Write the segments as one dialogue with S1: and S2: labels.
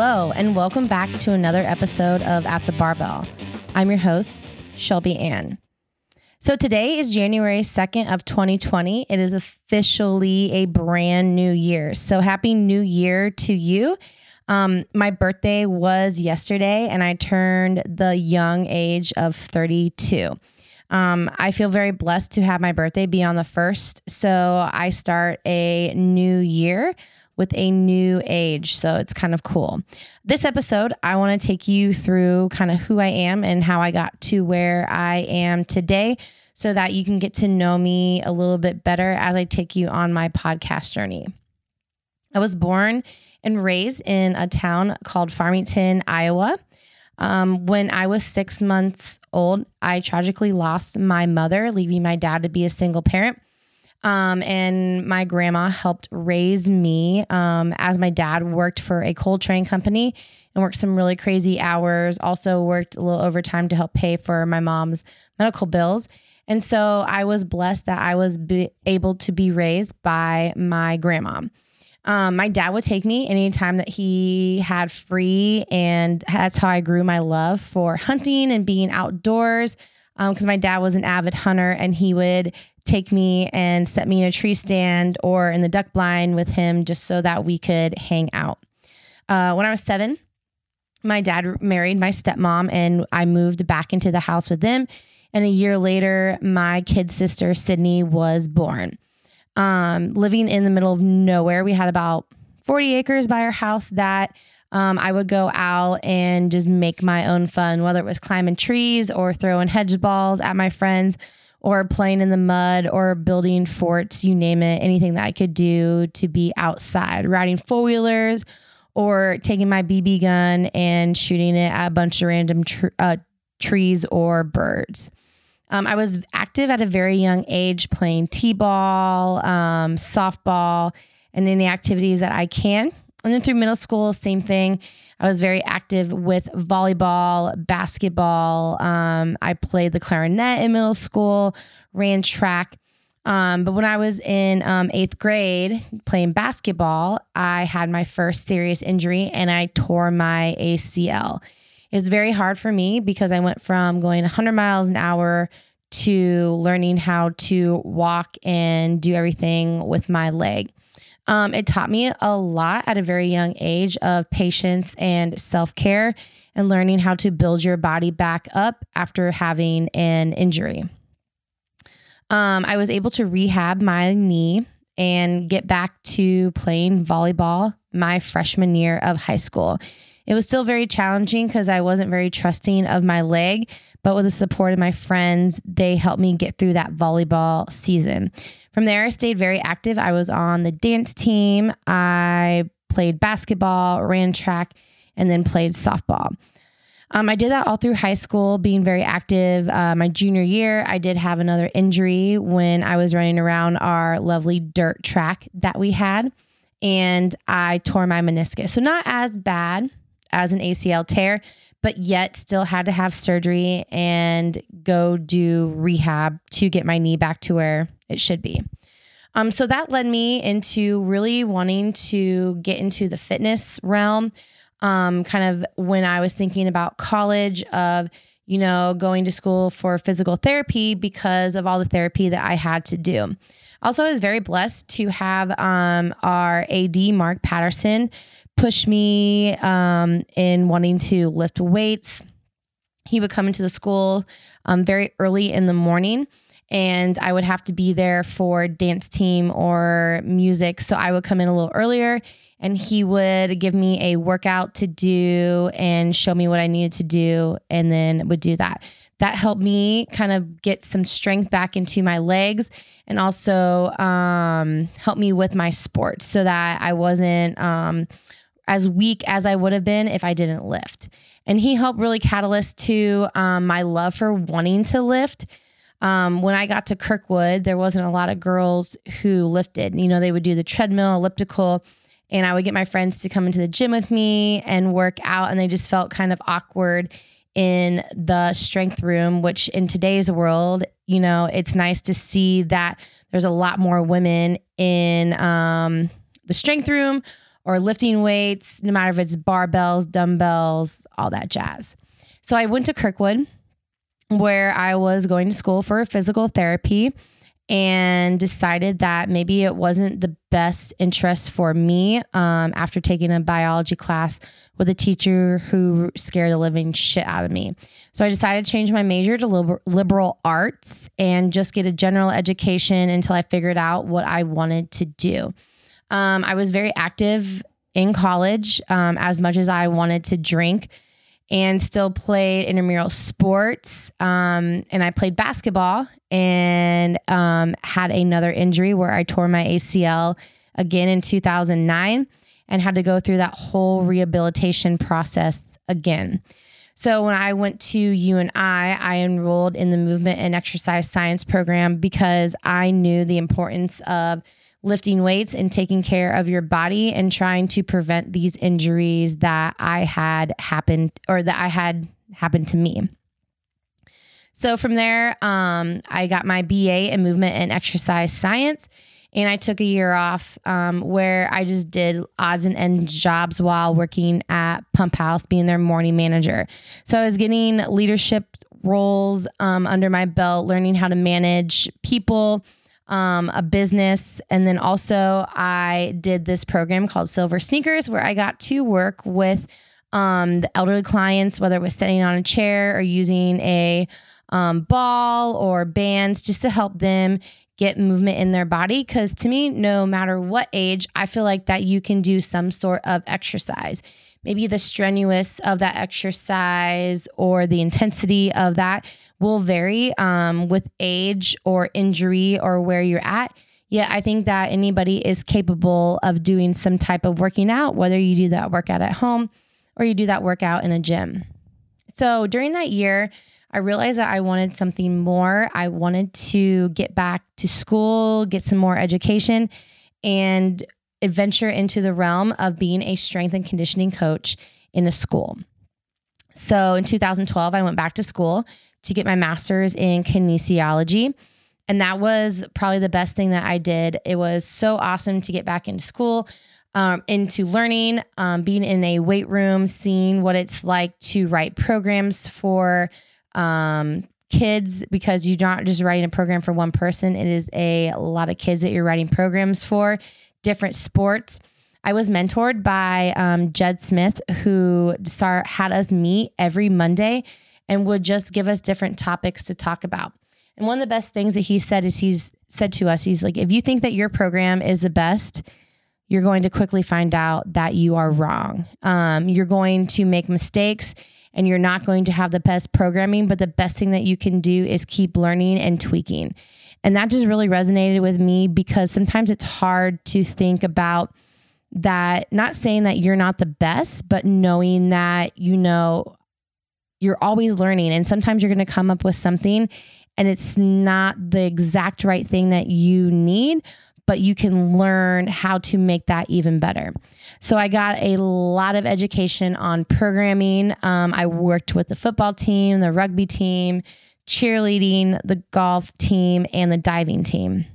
S1: Hello, and welcome back to another episode of At the Barbell. I'm your host, Shelby Ann. So today is January 2nd of 2020. It is officially a brand new year. So happy new year to you. Um, my birthday was yesterday, and I turned the young age of 32. Um, I feel very blessed to have my birthday be on the first. So I start a new year with a new age. So it's kind of cool. This episode, I want to take you through kind of who I am and how I got to where I am today so that you can get to know me a little bit better as I take you on my podcast journey. I was born and raised in a town called Farmington, Iowa. Um, when I was six months old, I tragically lost my mother, leaving my dad to be a single parent. Um, and my grandma helped raise me um, as my dad worked for a coal train company and worked some really crazy hours. Also, worked a little overtime to help pay for my mom's medical bills. And so I was blessed that I was able to be raised by my grandma. Um, my dad would take me anytime that he had free, and that's how I grew my love for hunting and being outdoors. Because um, my dad was an avid hunter, and he would take me and set me in a tree stand or in the duck blind with him just so that we could hang out. Uh, when I was seven, my dad married my stepmom, and I moved back into the house with them. And a year later, my kid sister, Sydney, was born um, living in the middle of nowhere. We had about 40 acres by our house that um, I would go out and just make my own fun, whether it was climbing trees or throwing hedge balls at my friends or playing in the mud or building forts, you name it, anything that I could do to be outside, riding four wheelers or taking my BB gun and shooting it at a bunch of random tr- uh, trees or birds. Um, I was active at a very young age, playing t-ball, um, softball, and any activities that I can. And then through middle school, same thing. I was very active with volleyball, basketball. Um, I played the clarinet in middle school, ran track. Um, but when I was in um, eighth grade playing basketball, I had my first serious injury and I tore my ACL. It was very hard for me because I went from going 100 miles an hour to learning how to walk and do everything with my leg. Um, it taught me a lot at a very young age of patience and self care and learning how to build your body back up after having an injury. Um, I was able to rehab my knee and get back to playing volleyball my freshman year of high school. It was still very challenging because I wasn't very trusting of my leg, but with the support of my friends, they helped me get through that volleyball season. From there, I stayed very active. I was on the dance team, I played basketball, ran track, and then played softball. Um, I did that all through high school, being very active. Uh, my junior year, I did have another injury when I was running around our lovely dirt track that we had, and I tore my meniscus. So, not as bad as an ACL tear, but yet still had to have surgery and go do rehab to get my knee back to where it should be. Um, so that led me into really wanting to get into the fitness realm. Um, kind of when I was thinking about college, of you know going to school for physical therapy because of all the therapy that I had to do. Also, I was very blessed to have um, our AD Mark Patterson push me um, in wanting to lift weights. He would come into the school um, very early in the morning and I would have to be there for dance team or music. So I would come in a little earlier and he would give me a workout to do and show me what I needed to do and then would do that. That helped me kind of get some strength back into my legs and also um, help me with my sports so that I wasn't um, as weak as I would have been if I didn't lift. And he helped really catalyst to um, my love for wanting to lift. Um, when I got to Kirkwood, there wasn't a lot of girls who lifted. You know, they would do the treadmill, elliptical, and I would get my friends to come into the gym with me and work out, and they just felt kind of awkward in the strength room, which in today's world, you know, it's nice to see that there's a lot more women in um, the strength room or lifting weights, no matter if it's barbells, dumbbells, all that jazz. So I went to Kirkwood where I was going to school for physical therapy and decided that maybe it wasn't the best interest for me um, after taking a biology class with a teacher who scared the living shit out of me. So I decided to change my major to liber- liberal arts and just get a general education until I figured out what I wanted to do. Um, I was very active in college um, as much as I wanted to drink and still played intramural sports. Um, and I played basketball and um, had another injury where I tore my ACL again in 2009 and had to go through that whole rehabilitation process again. So when I went to UNI, I enrolled in the movement and exercise science program because I knew the importance of lifting weights and taking care of your body and trying to prevent these injuries that I had happened or that I had happened to me. So from there, um, I got my BA in movement and exercise science. And I took a year off um, where I just did odds and ends jobs while working at Pump House, being their morning manager. So I was getting leadership roles um, under my belt, learning how to manage people, um, a business. And then also, I did this program called Silver Sneakers, where I got to work with um, the elderly clients, whether it was sitting on a chair or using a um, ball or bands just to help them get movement in their body. Because to me, no matter what age, I feel like that you can do some sort of exercise. Maybe the strenuous of that exercise or the intensity of that will vary um, with age or injury or where you're at. Yet I think that anybody is capable of doing some type of working out, whether you do that workout at home or you do that workout in a gym. So during that year, I realized that I wanted something more. I wanted to get back to school, get some more education, and adventure into the realm of being a strength and conditioning coach in a school. So in 2012, I went back to school to get my master's in kinesiology. And that was probably the best thing that I did. It was so awesome to get back into school, um, into learning, um, being in a weight room, seeing what it's like to write programs for um, kids because you're not just writing a program for one person. It is a, a lot of kids that you're writing programs for, different sports. I was mentored by um, Jed Smith, who had us meet every Monday and would just give us different topics to talk about. And one of the best things that he said is he's said to us, he's like, if you think that your program is the best, you're going to quickly find out that you are wrong. Um, you're going to make mistakes and you're not going to have the best programming, but the best thing that you can do is keep learning and tweaking. And that just really resonated with me because sometimes it's hard to think about that, not saying that you're not the best, but knowing that, you know, you're always learning. And sometimes you're going to come up with something and it's not the exact right thing that you need, but you can learn how to make that even better. So I got a lot of education on programming. Um, I worked with the football team, the rugby team, cheerleading, the golf team, and the diving team.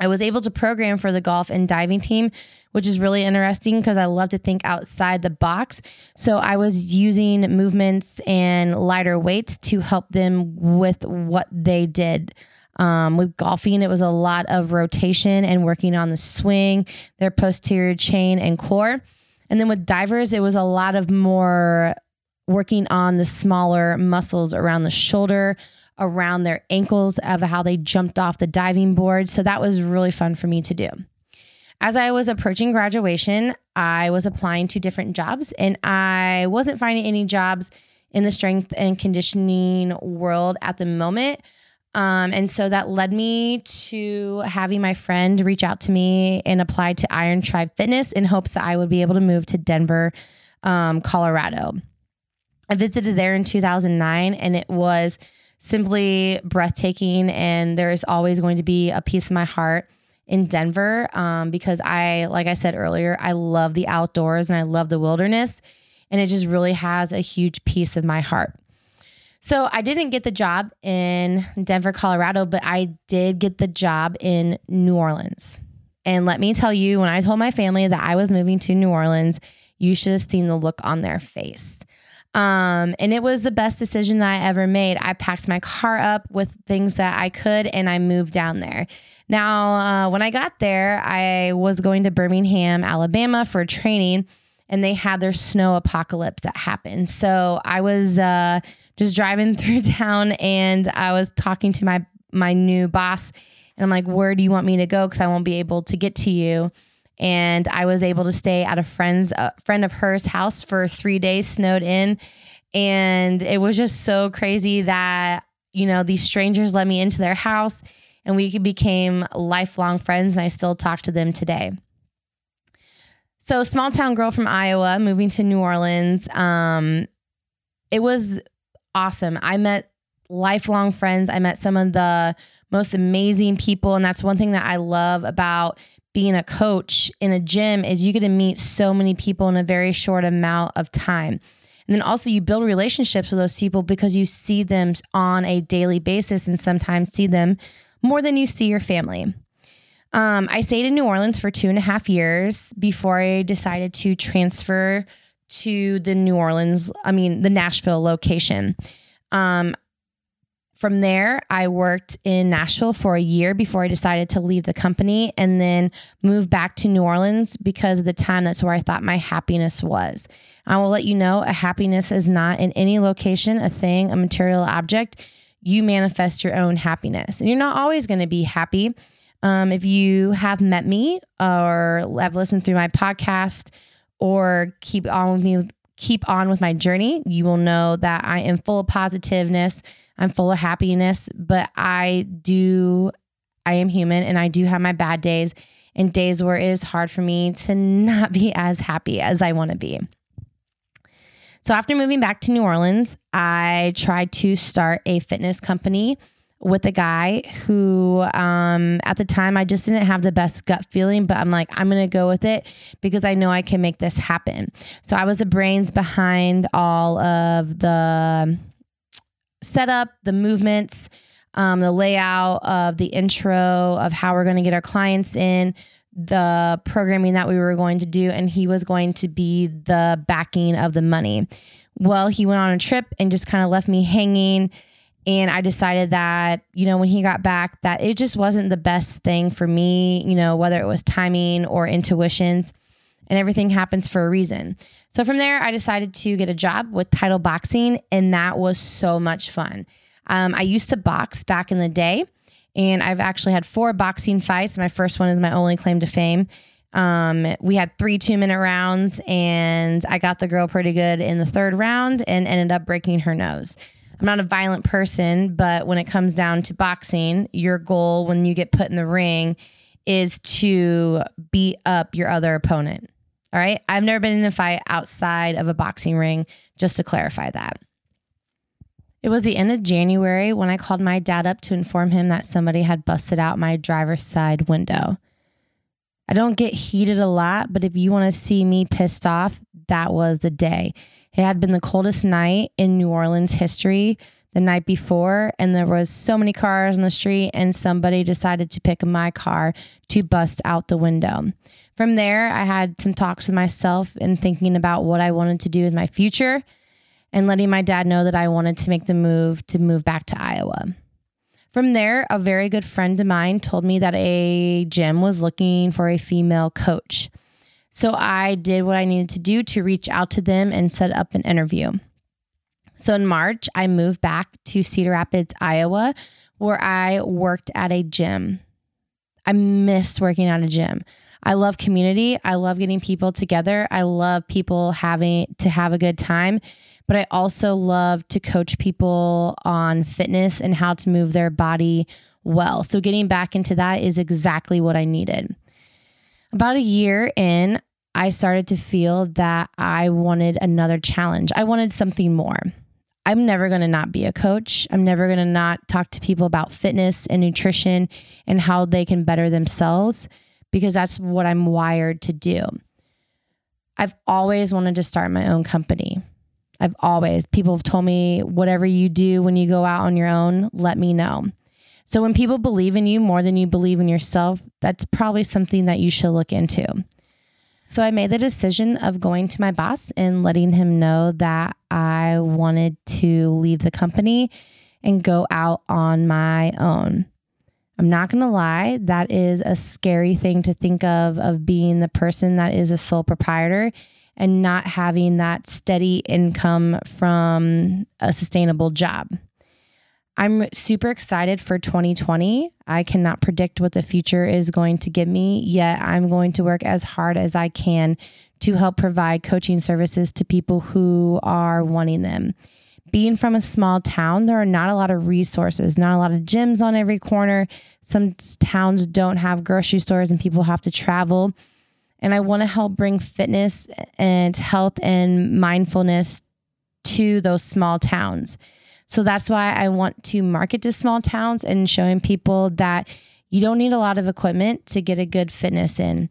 S1: I was able to program for the golf and diving team, which is really interesting because I love to think outside the box. So I was using movements and lighter weights to help them with what they did. Um, with golfing, it was a lot of rotation and working on the swing, their posterior chain and core. And then with divers, it was a lot of more working on the smaller muscles around the shoulder, around their ankles, of how they jumped off the diving board. So that was really fun for me to do. As I was approaching graduation, I was applying to different jobs and I wasn't finding any jobs in the strength and conditioning world at the moment. Um, and so that led me to having my friend reach out to me and apply to Iron Tribe Fitness in hopes that I would be able to move to Denver, um, Colorado. I visited there in 2009 and it was simply breathtaking. And there is always going to be a piece of my heart in Denver um, because I, like I said earlier, I love the outdoors and I love the wilderness. And it just really has a huge piece of my heart. So I didn't get the job in Denver, Colorado, but I did get the job in New Orleans. And let me tell you, when I told my family that I was moving to New Orleans, you should have seen the look on their face. Um, and it was the best decision I ever made. I packed my car up with things that I could and I moved down there. Now, uh, when I got there, I was going to Birmingham, Alabama for training, and they had their snow apocalypse that happened. So I was uh, just driving through town and I was talking to my my new boss, and I'm like, "Where do you want me to go? Because I won't be able to get to you." And I was able to stay at a friend's a friend of hers house for three days, snowed in, and it was just so crazy that you know these strangers let me into their house, and we became lifelong friends, and I still talk to them today. So, small town girl from Iowa moving to New Orleans. Um, it was awesome. I met lifelong friends. I met some of the most amazing people, and that's one thing that I love about being a coach in a gym is you get to meet so many people in a very short amount of time. And then also you build relationships with those people because you see them on a daily basis and sometimes see them more than you see your family. Um, I stayed in New Orleans for two and a half years before I decided to transfer to the New Orleans, I mean, the Nashville location. Um, from there, I worked in Nashville for a year before I decided to leave the company and then move back to New Orleans because at the time that's where I thought my happiness was. I will let you know a happiness is not in any location, a thing, a material object. You manifest your own happiness, and you're not always going to be happy. Um, if you have met me or have listened through my podcast or keep on with me, keep on with my journey, you will know that I am full of positiveness I'm full of happiness, but I do, I am human and I do have my bad days and days where it is hard for me to not be as happy as I want to be. So after moving back to New Orleans, I tried to start a fitness company with a guy who um, at the time I just didn't have the best gut feeling, but I'm like, I'm to go with it because I know I can make this happen. So I was the brains behind all of the setup, the movements, um, the layout of the intro of how we're going to get our clients in, the programming that we were going to do, and he was going to be the backing of the money. Well, he went on a trip and just kind of left me hanging. And I decided that, you know, when he got back, that it just wasn't the best thing for me, you know, whether it was timing or intuitions and everything happens for a reason. So from there, I decided to get a job with Title Boxing, and that was so much fun. Um, I used to box back in the day, and I've actually had four boxing fights. My first one is my only claim to fame. Um, we had three two minute rounds, and I got the girl pretty good in the third round and ended up breaking her nose. I'm not a violent person, but when it comes down to boxing, your goal when you get put in the ring is to beat up your other opponent. All right. I've never been in a fight outside of a boxing ring, just to clarify that. It was the end of January when I called my dad up to inform him that somebody had busted out my driver's side window. I don't get heated a lot, but if you want to see me pissed off, that was the day. It had been the coldest night in New Orleans history the night before and there was so many cars on the street and somebody decided to pick my car to bust out the window. From there, I had some talks with myself and thinking about what I wanted to do with my future and letting my dad know that I wanted to make the move to move back to Iowa. From there, a very good friend of mine told me that a gym was looking for a female coach. So I did what I needed to do to reach out to them and set up an interview. So in March, I moved back to Cedar Rapids, Iowa, where I worked at a gym. I missed working at a gym. I love community. I love getting people together. I love people having to have a good time, but I also love to coach people on fitness and how to move their body well. So getting back into that is exactly what I needed. About a year in, I started to feel that I wanted another challenge. I wanted something more. I'm never going to not be a coach. I'm never going to not talk to people about fitness and nutrition and how they can better themselves because that's what I'm wired to do. I've always wanted to start my own company. I've always, people have told me, whatever you do when you go out on your own, let me know. So when people believe in you more than you believe in yourself, that's probably something that you should look into. So I made the decision of going to my boss and letting him know that I wanted to leave the company and go out on my own. I'm not going to lie, that is a scary thing to think of of being the person that is a sole proprietor and not having that steady income from a sustainable job. I'm super excited for 2020. I cannot predict what the future is going to give me, yet I'm going to work as hard as I can to help provide coaching services to people who are wanting them being from a small town, there are not a lot of resources, not a lot of gyms on every corner. Some towns don't have grocery stores and people have to travel. And I want to help bring fitness and health and mindfulness to those small towns. So that's why I want to market to small towns and showing people that you don't need a lot of equipment to get a good fitness in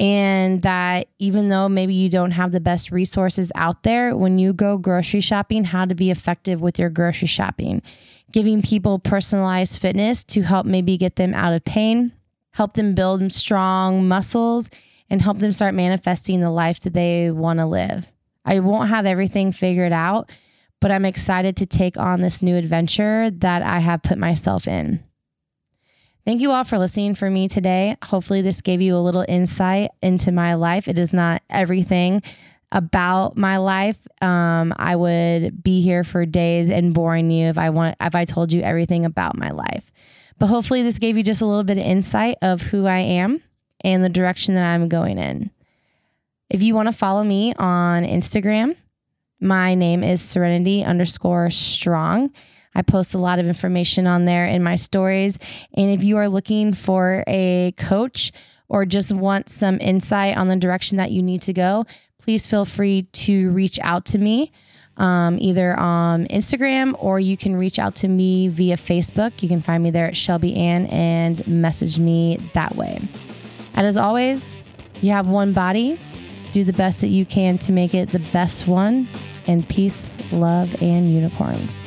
S1: and that even though maybe you don't have the best resources out there, when you go grocery shopping, how to be effective with your grocery shopping, giving people personalized fitness to help maybe get them out of pain, help them build strong muscles, and help them start manifesting the life that they want to live. I won't have everything figured out, but I'm excited to take on this new adventure that I have put myself in. Thank you all for listening for me today. Hopefully, this gave you a little insight into my life. It is not everything about my life. Um, I would be here for days and boring you if I want if I told you everything about my life. But hopefully, this gave you just a little bit of insight of who I am and the direction that I'm going in. If you want to follow me on Instagram, my name is Serenity underscore strong. I post a lot of information on there in my stories. And if you are looking for a coach or just want some insight on the direction that you need to go, please feel free to reach out to me. Um, either on Instagram or you can reach out to me via Facebook. You can find me there at Shelby Ann and message me that way. And as always, you have one body. Do the best that you can to make it the best one. And peace, love, and unicorns.